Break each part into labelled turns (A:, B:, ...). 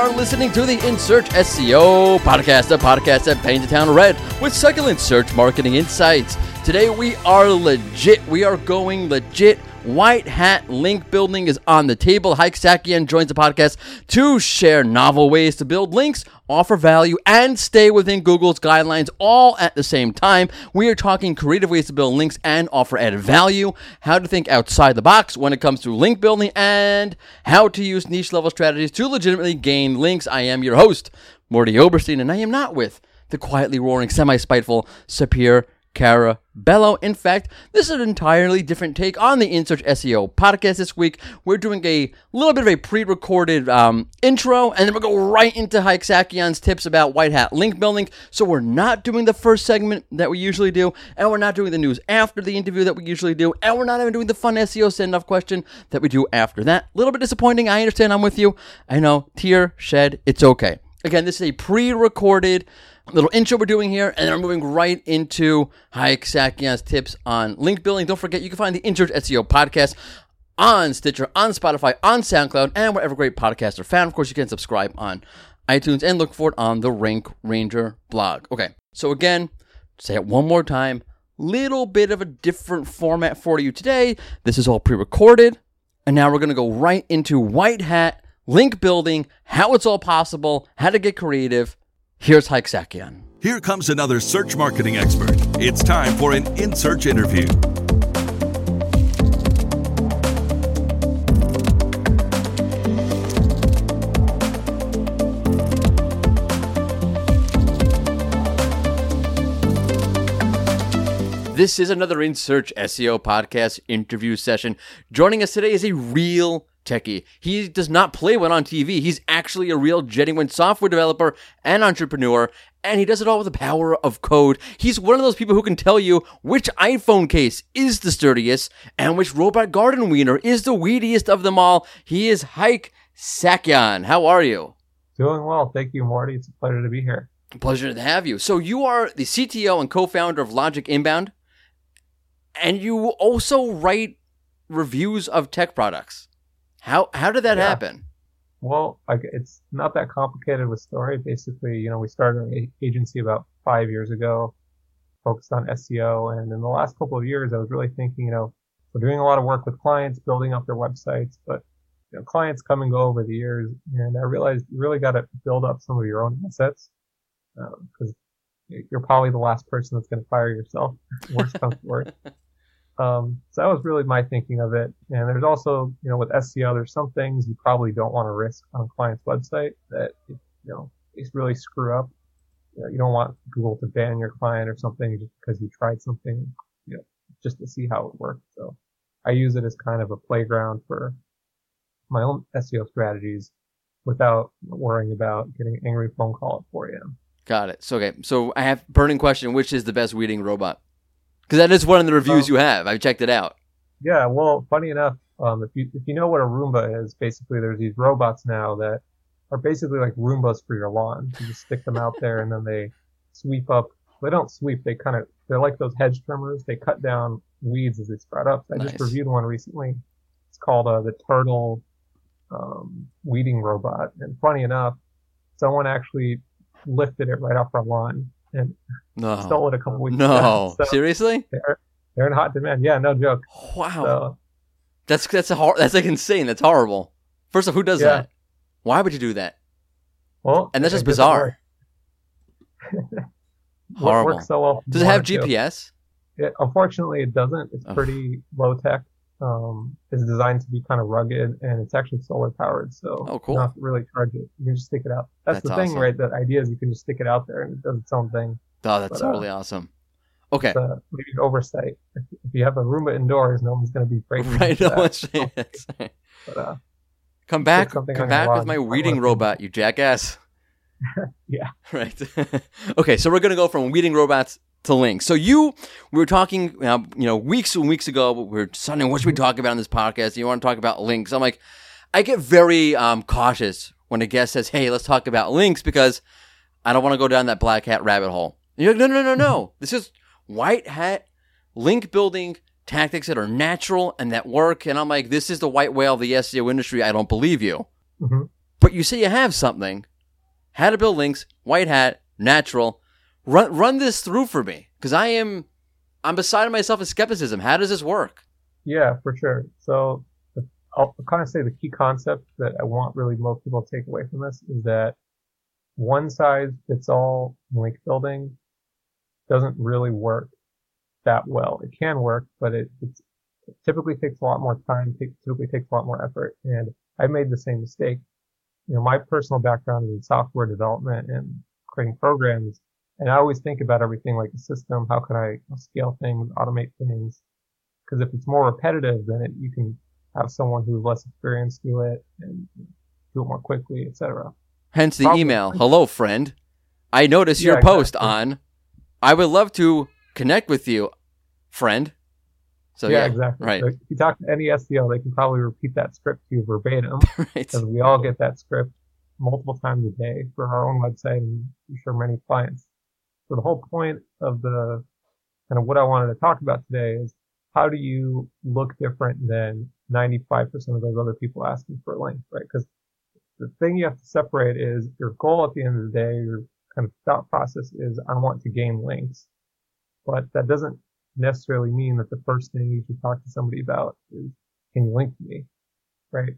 A: Are listening to the In Search SEO podcast, a podcast that paints the town red with succulent search marketing insights. Today we are legit. We are going legit. White Hat link building is on the table. Hayk Saakian joins the podcast to share novel ways to build links, offer value, and stay within Google's guidelines all at the same time. We are talking creative ways to build links and offer added value, how to think outside the box when it comes to link building, and how to use niche level strategies to legitimately gain links. I am your host, Mordy Oberstein, and I am not with the quietly roaring, semi spiteful Sapir Carabello. In fact, this is an entirely different take on the InSearch SEO podcast this week. We're doing a little bit of a pre-recorded um, intro, and then we'll go right into Hayk Saakian's tips about white hat link building. So we're not doing the first segment that we usually do, and we're not doing the news after the interview that we usually do, and we're not even doing the fun SEO send-off question that we do after that. A little bit disappointing. I understand. I'm with you. I know. Tear shed. It's okay. Again, this is a pre-recorded little intro we're doing here, and then we're moving right into Hayk Saakian's tips on link building. Don't forget, you can find the InSearch SEO podcast on Stitcher, on Spotify, on SoundCloud, and wherever great podcasts are found. Of course, you can subscribe on iTunes and look for it on the Rank Ranger blog. Okay, so again, say it one more time. Little bit of a different format for you today. This is all pre-recorded, and now we're going to go right into white hat link building, how it's all possible, how to get creative. Here's Hayk Saakian.
B: Here comes another search marketing expert. It's time for an in search interview.
A: This is another In Search SEO podcast interview session. Joining us today is a real techie. He does not play one on TV. He's actually a real genuine software developer and entrepreneur, and he does it all with the power of code. He's one of those people who can tell you which iPhone case is the sturdiest and which robot garden wiener is the weediest of them all. He is Hayk Saakian. How are you?
C: Doing well. Thank you, Mordy. It's a pleasure to be here.
A: Pleasure to have you. So you are the CTO and co-founder of Logic Inbound, and you also write reviews of tech products. How how did that
C: Yeah.
A: happen?
C: Well, like it's not that complicated of a story. Basically, you know, we started an agency about five years ago, focused on SEO, and in the last couple of years, I was really thinking, you know, we're doing a lot of work with clients, building up their websites, but you know, clients come and go over the years, and I realized you really got to build up some of your own assets um, because you're probably the last person that's going to fire yourself. Worst comes to worst. Um, so that was really my thinking of it. And there's also, you know, with SEO, there's some things you probably don't want to risk on a client's website that, you know, is really screw up. You, know, you don't want Google to ban your client or something just because you tried something, you know, just to see how it worked. So I use it as kind of a playground for my own SEO strategies without worrying about getting an angry phone call at 4 a.m.
A: Got it. So okay. So I have burning question: Which is the best weeding robot? Because that is one of the reviews
C: Oh.
A: you have. I checked it out.
C: Yeah, well, funny enough, um, if you if you know what a Roomba is, basically there's these robots now that are basically like Roombas for your lawn. You just stick them out there and then they sweep up. They don't sweep. They kind of they're like those hedge trimmers. They cut down weeds as they sprout up. I
A: Nice.
C: just reviewed one recently. It's called uh, the Turtle um, weeding robot. And funny enough, someone actually lifted it right off our lawn and
A: No.
C: stole it a couple weeks ago.
A: No.
C: So
A: Seriously?
C: they're they're in hot demand. Yeah, no joke.
A: Wow.
C: So
A: That's that's a hor- that's like insane. That's horrible. First off, who does
C: Yeah.
A: that? Why would you do that?
C: well,
A: And that's just bizarre. Horrible.
C: Works so well.
A: Does it have GPS?
C: It, unfortunately, it doesn't. It's
A: Ugh.
C: pretty low tech. Um, it's designed to be kind of rugged, and it's actually solar powered, so
A: Oh, cool.
C: you don't have to really charge it. You can just stick it out. That's,
A: That's
C: the thing,
A: awesome.
C: right? The idea is you can just stick it out there, and it does its own thing.
A: Oh, that's
C: But, uh,
A: totally awesome. Okay.
C: Uh, maybe an oversight. If, if you have a Roomba indoors, no one's going to be breaking
A: Right. No,
C: that.
A: that's right.
C: But, uh,
A: Come back. Come back with my weeding robot, you jackass.
C: Yeah.
A: Right. okay, so we're gonna go from weeding robots to links. So you, we were talking, uh, you know, weeks and weeks ago. We were Sunday. What should we talk about in this podcast? You want to talk about links? I'm like, I get very um, cautious when a guest says, "Hey, let's talk about links," because I don't want to go down that black hat rabbit hole. And you're like, "No, no, no, no. This is white hat link building tactics that are natural and that work." And I'm like, "This is the white whale of the SEO industry. I don't believe you."
C: Mhm.
A: but you say you have something. How to build links, white hat, natural. Run run this through for me because I am I'm beside myself with skepticism. How does this work?
C: Yeah, for sure. So I'll kind of say the key concept that I want really most people to take away from this is that one size fits all link building doesn't really work that well. It can work, but it, it typically takes a lot more time, typically takes a lot more effort. And I made the same mistake. You know, my personal background is in software development and creating programs. And I always think about everything like a system. How can I scale things, automate things? Because if it's more repetitive, then it, you can have someone who's less experienced do it and do it more quickly, etc.
A: Hence the Probably. email. Hello, friend. I noticed your post exactly. on. I would love to connect with you, friend.
C: So yeah, yeah exactly. Right. So if you talk to any SEO, they can probably repeat that script to you verbatim. right. Because we all get that script multiple times a day for our own website and I'm sure many clients. So the whole point of the kind of what I wanted to talk about today is how do you look different than 95% of those other people asking for a link, right? Because the thing you have to separate is your goal at the end of the day, your kind of thought process is I want to gain links. But that doesn't necessarily mean that the first thing you should talk to somebody about is can you link me, right?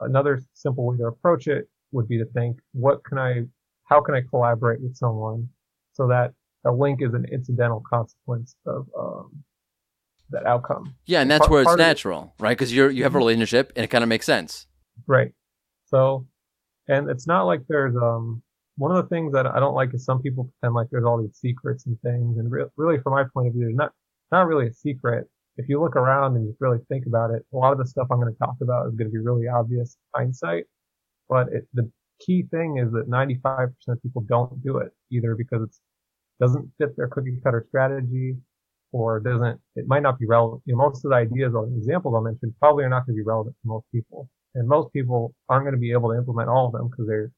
C: Another simple way to approach it would be to think, what can I, how can I collaborate with someone so that a link is an incidental consequence of um, that outcome.
A: Yeah, and that's part, where it's natural, it, right? Because you're you have a relationship, and it kind of makes sense.
C: Right. So, and it's not like there's um one of the things that I don't like is some people pretend like there's all these secrets and things, and re- really, from my point of view, there's not not really a secret. If you look around and you really think about it, a lot of the stuff I'm going to talk about is going to be really obvious hindsight. But it, the key thing is that 95% of people don't do it either because it doesn't fit their cookie cutter strategy or doesn't, it might not be relevant. You know, most of the ideas or examples I mentioned probably are not going to be relevant to most people. And most people aren't going to be able to implement all of them because they're,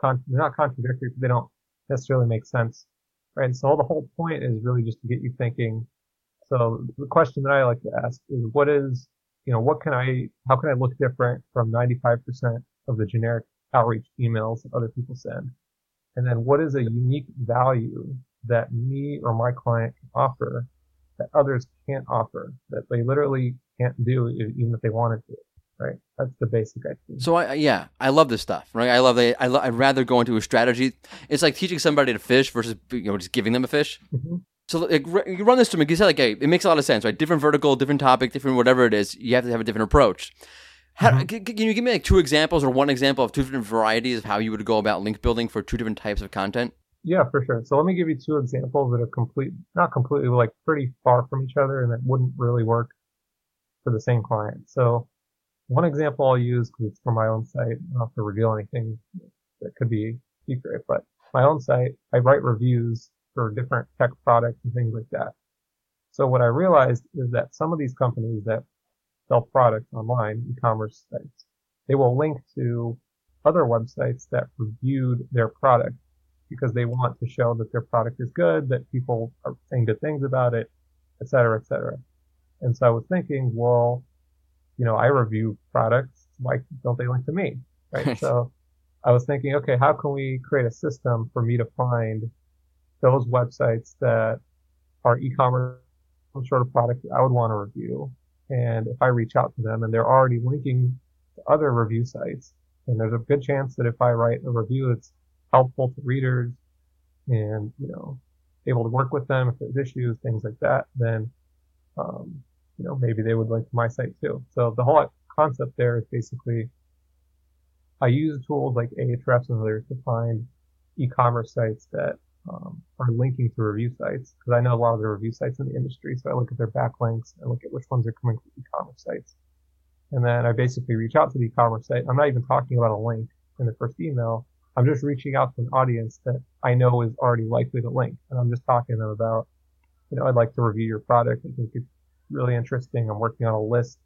C: con- they're not contradictory, but they don't necessarily make sense. Right. So the whole point is really just to get you thinking. So the question that I like to ask is what is, you know, what can I, how can I look different from 95% of the generic outreach emails that other people send? And then what is a unique value that me or my client can offer that others can't offer, that they literally can't do even if they wanted to. Right. That's the basic idea.
A: So I yeah, I love this stuff. Right. I love the I lo- I'd rather go into a strategy. It's like teaching somebody to fish versus you know just giving them a fish. Mm-hmm. So like, you run this to me. You said like, hey, it makes a lot of sense, right? Different vertical, different topic, different whatever it is. You have to have a different approach. How, mm-hmm. can, can you give me like two examples or one example of two different varieties of how you would go about link building for two different types of content?
C: Yeah, for sure. So let me give you two examples that are complete, not completely, like pretty far from each other and that wouldn't really work for the same client. So one example I'll use because it's for my own site. I don't have to reveal anything that could be secret, but my own site, I write reviews for different tech products and things like that. So what I realized is that some of these companies that sell products online, e-commerce sites, they will link to other websites that reviewed their product because they want to show that their product is good, that people are saying good things about it, et cetera, et cetera. And so I was thinking, well, you know, I review products. Why don't they link to me? Right. so I was thinking, okay, how can we create a system for me to find those websites that are e-commerce, some sort of product I would want to review. And if I reach out to them and they're already linking to other review sites, and there's a good chance that if I write a review that's helpful to readers and, you know, able to work with them if there's issues, things like that, then, um, you know, maybe they would link to my site too. So the whole concept there is basically I use tools like Ahrefs and others to find e-commerce sites that um, are linking to review sites because I know a lot of the review sites in the industry. So I look at their backlinks and look at which ones are coming from e-commerce sites. And then I basically reach out to the e-commerce site. I'm not even talking about a link in the first email. I'm just reaching out to an audience that I know is already likely to link. And I'm just talking to them about, you know, I'd like to review your product. I think it's really interesting. I'm working on a list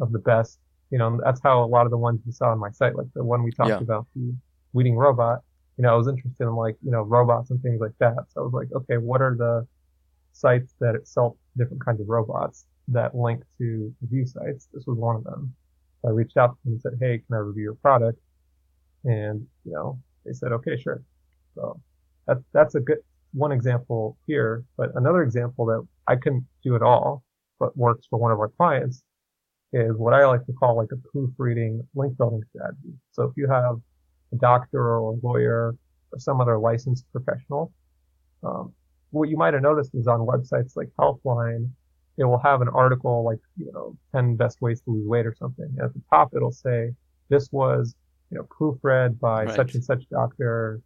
C: of the best, you know, that's how a lot of the ones you saw on my site, like the one we talked yeah. about, the weeding robot, you know, I was interested in like, you know, robots and things like that. So I was like, okay, what are the sites that sell different kinds of robots that link to review sites? This was one of them. So I reached out to them and said, hey, can I review your product? And, you know, they said, okay, sure. So that's, that's a good, one example here, but another example that I couldn't do at all, but works for one of our clients is what I like to call like a proofreading link building strategy. So if you have a doctor or a lawyer or some other licensed professional, um, what you might have noticed is on websites like Healthline, it will have an article like, you know, 10 best ways to lose weight or something. And at the top, it'll say, this was, you know, proofread by right. such and such doctor,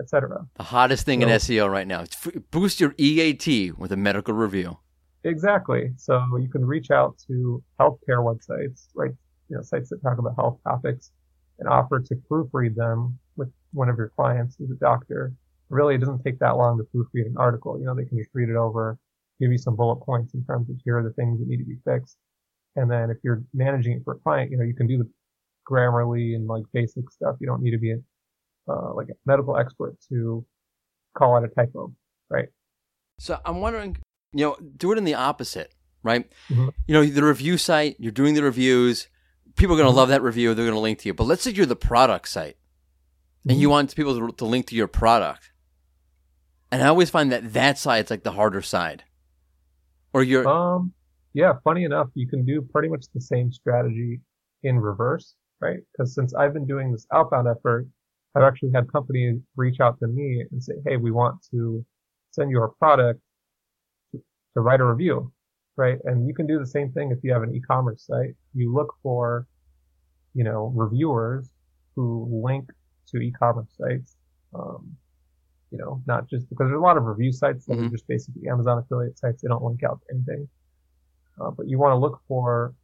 C: etc.
A: The hottest thing so, in SEO right now. Boost your EAT with a medical review.
C: Exactly. So you can reach out to healthcare websites, right? You know, sites that talk about health topics and offer to proofread them with one of your clients who's a doctor. Really, it doesn't take that long to proofread an article. You know, they can just read it over, give you some bullet points in terms of here are the things that need to be fixed. And then if you're managing it for a client, you know, you can do the Grammarly and like basic stuff. You don't need to be a, uh, like a medical expert to call out a typo, right?
A: So I'm wondering, you know, do it in the opposite, right? Mm-hmm. You know, the review site, you're doing the reviews. People are going to mm-hmm. love that review. They're going to link to you. But let's say you're the product site and you mm-hmm. want people to, to link to your product. And I always find that that side's like the harder side. Or you're.
C: Um, yeah, funny enough, you can do pretty much the same strategy in reverse, right? Because since I've been doing this outbound effort, I've actually had companies reach out to me and say, Hey, we want to send you our product to write a review, right? And you can do the same thing if you have an e-commerce site. You look for, you know, reviewers who link to e-commerce sites. Um, you know, not just because there's a lot of review sites that mm-hmm. are just basically Amazon affiliate sites. They don't link out to anything. Uh, but you want to look for,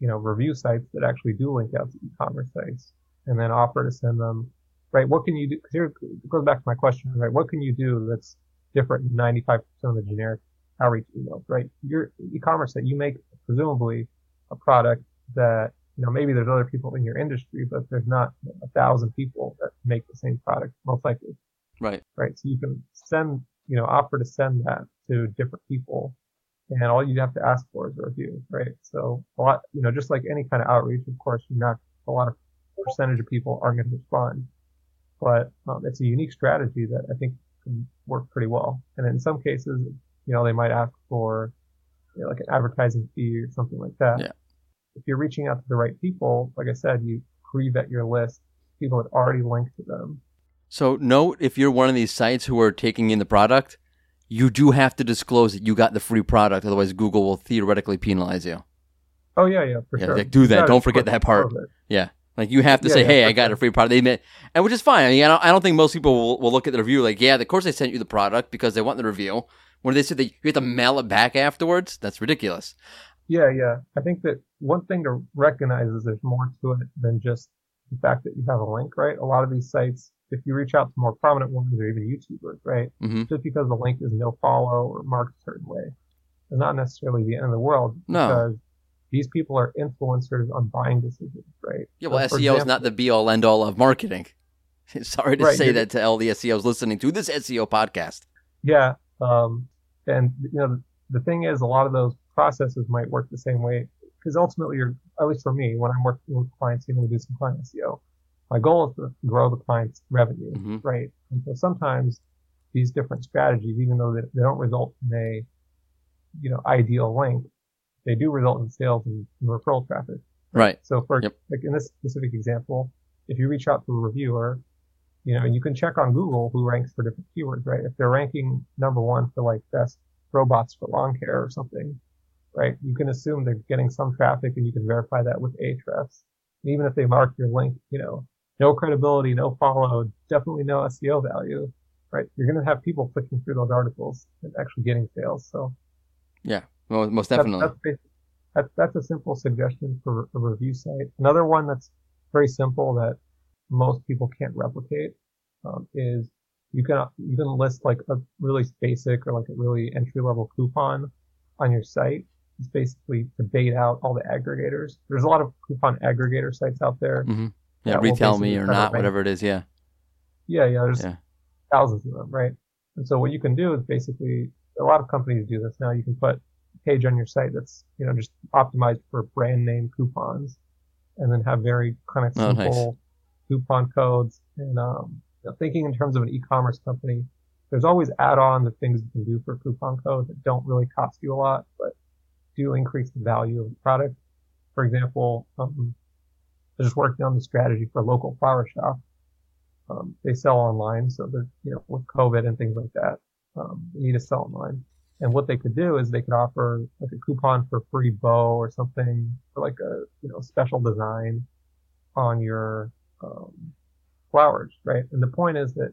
C: you know, review sites that actually do link out to e-commerce sites and then offer to send them, right? What can you do? Cause here it goes back to my question, right? What can you do that's different than 95% of the generic outreach emails, right? Your e-commerce that you make presumably a product that, you know, maybe there's other people in your industry, but there's not a thousand people that make the same product, most likely.
A: Right.
C: Right. So you can send, you know, offer to send that to different people and all you have to ask for is a review, right? So a lot, you know, just like any kind of outreach, of course, you're not, a lot of percentage of people aren't going to respond, but um, it's a unique strategy that I think can work pretty well. And in some cases, you know, they might ask for you know, like an advertising fee or something like that.
A: Yeah.
C: If you're reaching out to the right people, like I said, you pre-vet your list, people that already linked to them.
A: So note if you're one of these sites who are taking in the product, you do have to disclose that you got the free product. Otherwise, Google will theoretically penalize you.
C: Oh yeah, yeah, for
A: yeah,
C: sure.
A: Like, do that. Don't forget that part. Yeah. Like you have to yeah, say, yeah, "Hey, I got sure. a free product." They admit, and which is fine. I mean, I don't, I don't think most people will, will, look at the review like, "Yeah, of course they sent you the product because they want the review." When they say that you have to mail it back afterwards, that's ridiculous.
C: Yeah, yeah. I think that one thing to recognize is there's more to it than just the fact that you have a link, right? A lot of these sites, if you reach out to more prominent ones or even YouTubers, right?
A: Mm-hmm.
C: Just because the link is no follow or marked a certain way, is not necessarily the end of the world.
A: No.
C: Because these people are influencers on buying decisions, right?
A: Yeah, well, so SEO is not the be all end all of marketing. Sorry to right, say that to all the SEOs listening to this SEO podcast.
C: Yeah. Um, and, you know, the, thing is, a lot of those processes might work the same way because ultimately you're, at least for me, when I'm working with clients, you know, we do some client SEO, my goal is to grow the client's revenue,
A: mm-hmm.
C: right? And so sometimes these different strategies, even though they, they don't result in a, you know, ideal link, they do result in sales and, and referral traffic.
A: Right? right.
C: So for, yep. like in this specific example, if you reach out to a reviewer, you know, you can check on Google who ranks for different keywords, right? If they're ranking number one for like best robots for lawn care or something, right? You can assume they're getting some traffic and you can verify that with Ahrefs. And Even if they mark your link, you know, no credibility, no follow, definitely no SEO value, right? You're going to have people clicking through those articles and actually getting sales. So
A: yeah, well, most definitely.
C: That's, that's, that's, that's a simple suggestion for a review site. Another one that's very simple that most people can't replicate um, is you can you can list like a really basic or like a really entry level coupon on your site. It's basically to bait out all the aggregators. There's a lot of coupon aggregator sites out there.
A: Mm-hmm. Yeah, retail me or not, whatever it is. Yeah.
C: Yeah, yeah. There's yeah. thousands of them, right? And so what you can do is basically a lot of companies do this now. You can put a page on your site that's you know just optimized for brand name coupons, and then have very kind of simple. Oh, nice coupon codes and um, you know, thinking in terms of an e-commerce company, there's always add-on the things you can do for coupon code that don't really cost you a lot, but do increase the value of the product. For example, um, I just working on the strategy for a local flower shop. Um, they sell online, so they're, you know, with COVID and things like that, um, they need to sell online. And what they could do is they could offer like a coupon for free bow or something, or like a, you know, special design on your, um, flowers, right? And the point is that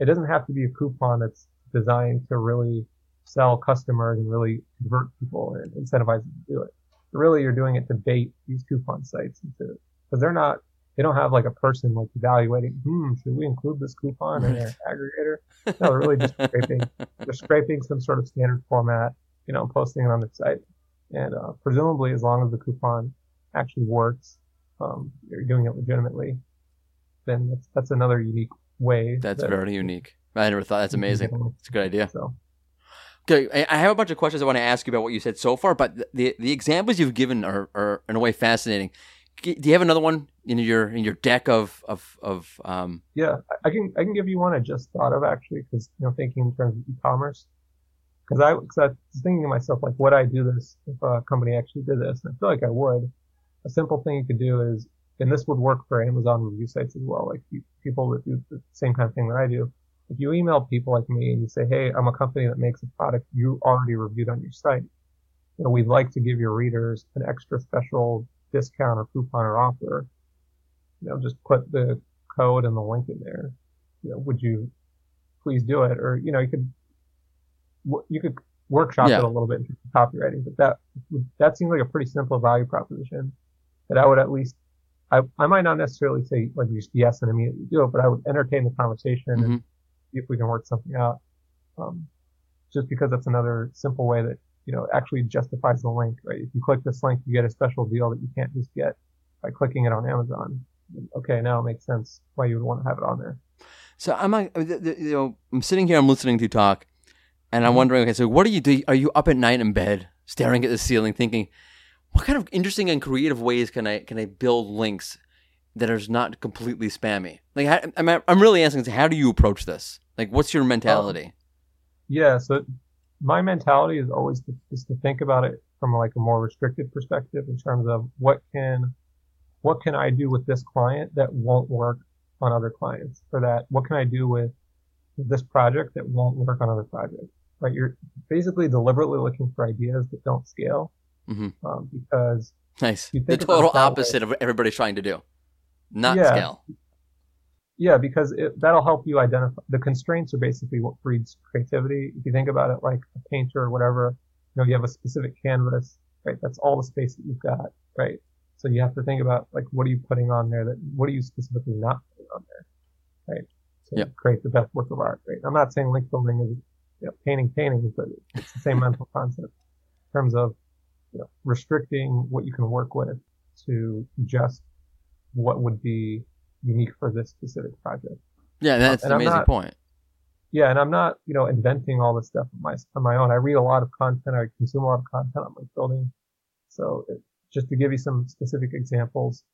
C: it doesn't have to be a coupon that's designed to really sell customers and really convert people and incentivize them to do it. But really, you're doing it to bait these coupon sites into because they're not they don't have like a person like evaluating, hmm, should we include this coupon in our aggregator? No, they're really just scraping. They're scraping some sort of standard format, you know, posting it on their site. And uh, presumably, as long as the coupon actually works, um, you're doing it legitimately, then that's, that's another unique way.
A: That's
C: that-
A: very unique. I never thought that's amazing. It's a good idea.
C: So,
A: Okay, I- have a bunch of questions I want to ask you about what you said so far, but the the examples you've given are, are in a way fascinating. Do you have another one in your in your deck of of of um,
C: yeah, I- I can I can give you one I just thought of actually because you know thinking in terms of e-commerce. Because I, cause I was thinking to myself, like, would I do this if a company actually did this? And I feel like I would. A simple thing you could do is, and this would work for Amazon review sites as well, like people that do the same kind of thing that I do. If you email people like me and you say, hey, I'm a company that makes a product you already reviewed on your site, you know, we'd like to give your readers an extra special discount or coupon or offer. You know, just put the code and the link in there. You know, would you please do it? Or, you know, you could, you could workshop
A: Yeah.
C: it a little bit in terms of copywriting, but that, that seems like a pretty simple value proposition that I would at least, I, I might not necessarily say like just yes and immediately do it, but I would entertain the conversation and
A: Mhm.
C: see if we can work something out. Um, just because that's another simple way that, you know, actually justifies the link, right? If you click this link, you get a special deal that you can't just get by clicking it on Amazon. Okay, now it makes sense why you would want to have it on there.
A: So I'm, uh, you know, I'm sitting here, I'm listening to you talk, and I'm
C: Mhm.
A: wondering, okay, so what do you do? Are you up at night in bed, staring at the ceiling, thinking, what kind of interesting and creative ways can I can I build links that are not completely spammy? Like, I'm I'm really asking, how do you approach this? Like, what's your mentality?
C: Um, yeah, so my mentality is always to, is to think about it from like a more restricted perspective in terms of what can what can I do with this client that won't work on other clients, or that what can I do with this project that won't work on other projects. Right, you're basically deliberately looking for ideas that don't scale,
A: Mhm.
C: um, because
A: nice. The total
C: it that way.
A: opposite of what everybody's trying to do, not
C: Yeah.
A: scale.
C: Yeah, because it, that'll help you identify the constraints are basically what breeds creativity. If you think about it like a painter or whatever, you know, you have a specific canvas, right? That's all the space that you've got, right? So you have to think about like what are you putting on there that what are you specifically not putting on there, right? To
A: Yep.
C: create the best work of art, right? I'm not saying link building is you know, painting paintings, but it's the same mental concept in terms of you know, restricting what you can work with to just what would be unique for this specific project.
A: Yeah, that's
C: and
A: an amazing
C: not-
A: point.
C: Yeah, and I'm not, you know, inventing all this stuff on my on my own. I read a lot of content. I consume a lot of content on my building. So it, just to give you some specific examples,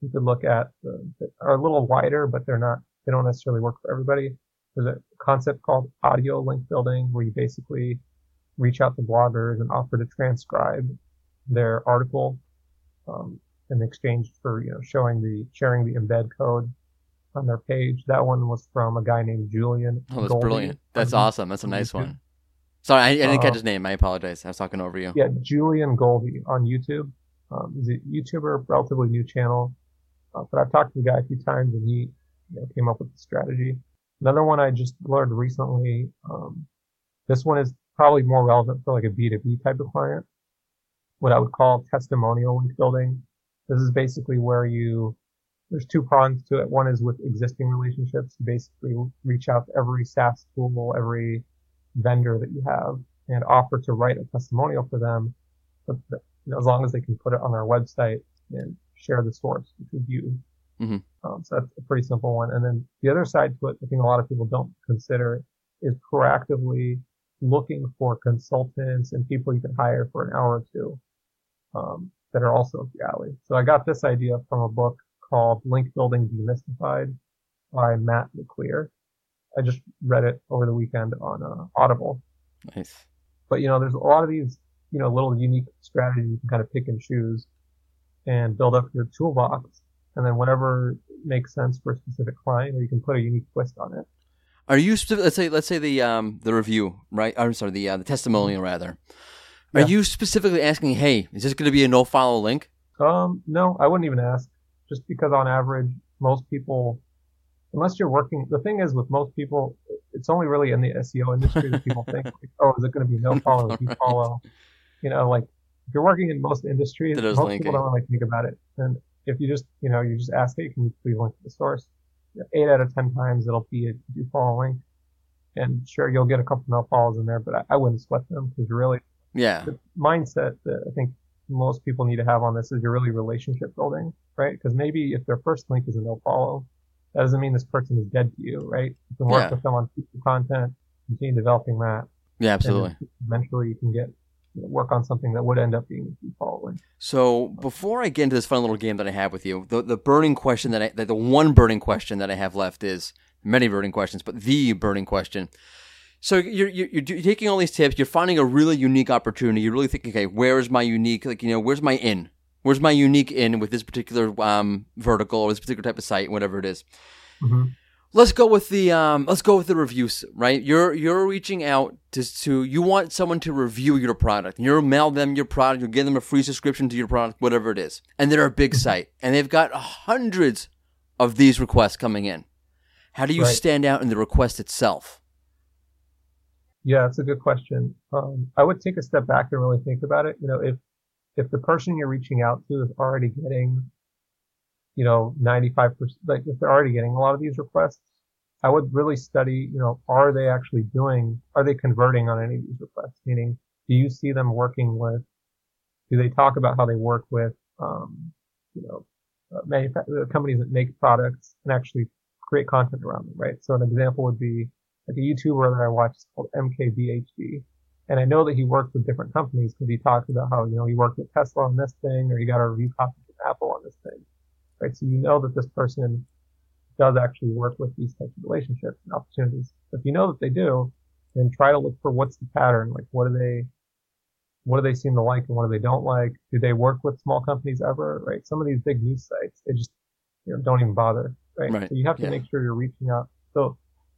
C: you could look at uh, that are a little wider, but they're not. They don't necessarily work for everybody. There's a concept called audio link building, where you basically reach out to bloggers and offer to transcribe their article um, in exchange for you know showing the sharing the embed code on their page. That one was from a guy named Julian.
A: Oh, that's
C: Goldie
A: brilliant. That's
C: on-
A: awesome. That's a nice one. Sorry, I, I didn't catch
C: Uh,
A: his name. I apologize. I was talking over you.
C: Yeah, Julian Goldie on YouTube. Um, he's a YouTuber, relatively new channel. Uh, but I've talked to the guy a few times and he you know, came up with the strategy. Another one I just learned recently, um, this one is probably more relevant for like a B2B type of client. What I would call testimonial link building. This is basically where you, there's two prongs to it. One is with existing relationships. You basically reach out to every SaaS tool, every vendor that you have and offer to write a testimonial for them, but, you know, as long as they can put it on their website and share the source, which is you.
A: Mhm.
C: Um, so that's a pretty simple one. And then the other side to it, I think a lot of people don't consider is proactively looking for consultants and people you can hire for an hour or two, um, that are also up your alley. So I got this idea from a book called Link Building Demystified by Matt LeClaire. I just read it over the weekend on uh, Audible.
A: Nice.
C: But you know, there's a lot of these, you know, little unique strategies you can kind of pick and choose and build up your toolbox. And then whatever makes sense for a specific client, or you can put a unique twist on it.
A: Are you specific, let's say let's say the um the review right? I'm sorry, the uh, the testimonial rather. Are
C: Yeah.
A: you specifically asking, hey, is this going to be a no follow link?
C: Um, no, I wouldn't even ask. Just because on average, most people, unless you're working, the thing is with most people, it's only really in the SEO industry that people think, like, oh, is it going to be no follow, if you
A: Right.
C: follow? You know, like if you're working in most industries, most
A: linking.
C: people don't really think about it. And if you just, you know, you just ask, hey, can you please link to the source? Eight out of ten times it'll be a do follow link. And sure, you'll get a couple of no follows in there, but I, I wouldn't sweat them because really
A: Yeah.
C: the mindset that I think most people need to have on this is you're really relationship building, right? Because maybe if their first link is a no follow, that doesn't mean this person is dead to you, right? You can work
A: Yeah.
C: with them on future content, continue developing that,
A: Yeah, absolutely.
C: eventually you can get work on something that would end up being a follow link.
A: So before I get into this fun little game that I have with you, the the burning question that I that the one burning question that I have left is many burning questions, but the burning question. So you're you're, you're taking all these tips, you're finding a really unique opportunity. You're really thinking, okay, where is my unique? Like you know, where's my in? Where's my unique in with this particular um, vertical or this particular type of site, whatever it is.
C: hmm
A: Let's go with the um, let's go with the reviews, right? You're you're reaching out to, to you want someone to review your product. You're mail them your product, you give them a free subscription to your product, whatever it is. And they're a big site and they've got hundreds of these requests coming in. How do you
C: Right.
A: stand out in the request itself?
C: Yeah, that's a good question. Um, I would take a step back and really think about it. You know, if if the person you're reaching out to is already getting, you know, 95%, like if they're already getting a lot of these requests, I would really study, you know, are they actually doing, are they converting on any of these requests? Meaning, do you see them working with, do they talk about how they work with, um, you know, uh, companies that make products and actually create content around them, right? So an example would be like a YouTuber that I watch is called MKBHD. And I know that he worked with different companies because he talked about how, you know, he worked with Tesla on this thing or he got a review copy from Apple on this thing, right? So you know that this person does actually work with these types of relationships and opportunities. If you know that they do, then try to look for what's the pattern. Like what do they, what do they seem to like and what do they don't like? Do they work with small companies ever? Right? Some of these big news sites, they just, you know, don't even bother, right?
A: Right.
C: So you have to
A: Yeah.
C: make sure you're reaching out. So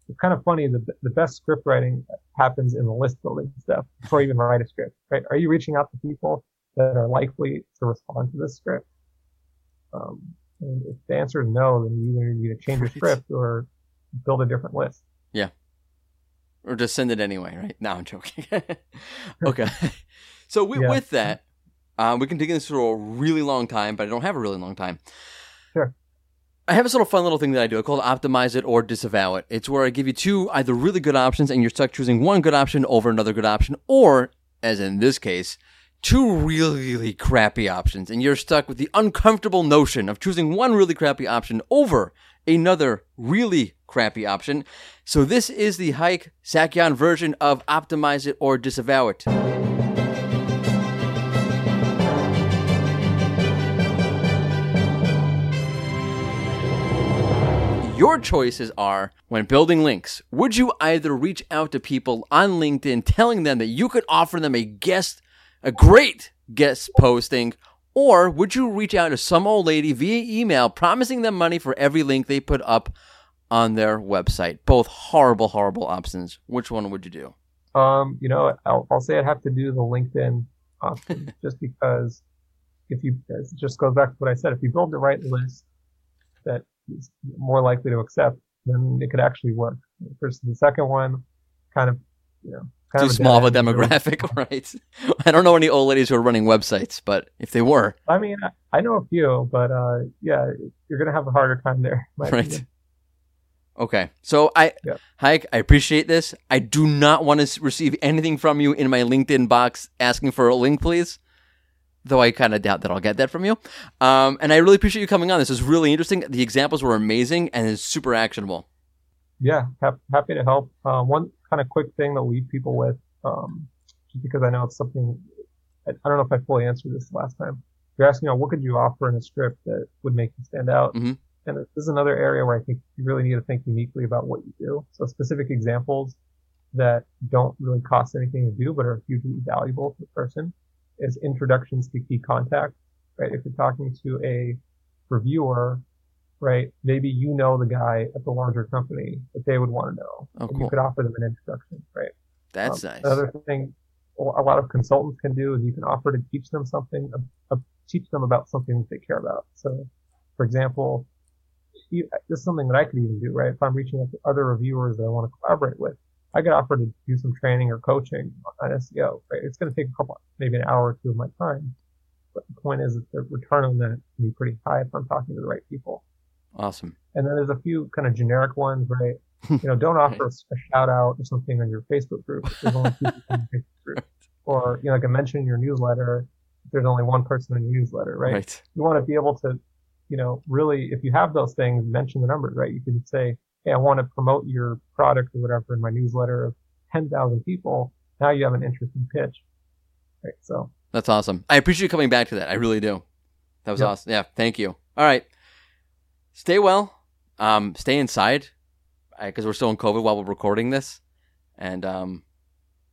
C: it's kind of funny. The, the best script writing happens in the list building stuff before you even write a script, right? Are you reaching out to people that are likely to respond to this script? Um, and if the answer is no, then you either need to change your script or build a different list. Yeah.
A: Or just send it anyway, right? No, I'm joking. okay. So with,
C: Yeah.
A: with that, uh, we can dig into this for a really long time, but I don't have a really long time.
C: Sure.
A: I have this little fun little thing that I do. I call it optimize it or disavow it. It's where I give you two either really good options and you're stuck choosing one good option over another good option, or, as in this case, two really, crappy options, and you're stuck with the uncomfortable notion of choosing one really crappy option over another really crappy option. So this is the Hayk Saakian version of optimize it or disavow it. Your choices are when building links. Would you either reach out to people on LinkedIn telling them that you could offer them a guest, a great guest posting, or would you reach out to some old lady via email promising them money for every link they put up on their website? Both horrible, horrible options. Which one would you do?
C: Um, you know, I'll, I'll say I'd have to do the LinkedIn option just because if you, it just goes back to what I said. If you build the right list that is more likely to accept, then it could actually work. Versus the second one, kind of, you know, kind
A: Too small of a demographic, right? I don't know any old ladies who are running websites, but if they were,
C: I mean, I, know a few, but, uh, yeah, you're going to have a harder time there.
A: Right.
C: opinion.
A: Okay. So I. Hayk, I appreciate this. I do not want to receive anything from you in my LinkedIn box asking for a link, please. Though I kind of doubt that I'll get that from you. Um, and I really appreciate you coming on. This is really interesting. The examples were amazing and it's super actionable.
C: Yeah, hap- happy to help. Uh, one kind of quick thing to leave people with, um, just because I know it's something, I, I don't know if I fully answered this last time, you're asking, you know, what could you offer in a script that would make you stand out?
A: Mhm.
C: And this is another area where I think you really need to think uniquely about what you do. So specific examples that don't really cost anything to do, but are hugely valuable to the person is introductions to key contacts, right? If you're talking to a reviewer, right, maybe you know the guy at the larger company that they would want to know.
A: Oh,
C: and
A: cool.
C: You could offer them an introduction, right?
A: That's
C: Um,
A: nice.
C: Another thing a lot of consultants can do is you can offer to teach them something, uh, uh, teach them about something that they care about. So, for example, you, this is something that I could even do, right? If I'm reaching out to other reviewers that I want to collaborate with, I could offer to do some training or coaching on SEO, right? It's going to take a couple, maybe an hour or two of my time. But the point is that the return on that can be pretty high if I'm talking to the right people.
A: Awesome.
C: And then there's a few kind of generic ones, right? You know, don't offer a shout out or something on your Facebook group there's only two people in your Facebook group. Or, you know, like I mentioned in your newsletter there's only one person in your newsletter, right?
A: Right.
C: You want to be able to, you know, really, if you have those things, mention the numbers, right? You could say, hey, I want to promote your product or whatever in my newsletter of 10,000 people. Now you have an interesting pitch. Right. So
A: That's awesome. I appreciate you coming back to that. I really do. That was
C: Yep.
A: awesome. Yeah, thank you. All right. Stay well. Um, stay inside because we're still in COVID while we're recording this. And um,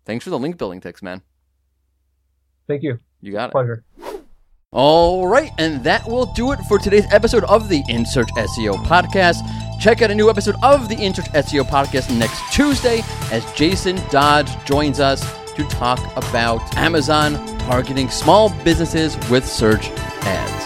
A: thanks for the link building tips, man.
C: thank you.
A: You got it.
C: Pleasure.
A: All right, and that will do it for today's episode of the In Search SEO podcast. Check out a new episode of the In Search SEO podcast next Tuesday as Jason Dodge joins us to talk about Amazon targeting small businesses with search ads.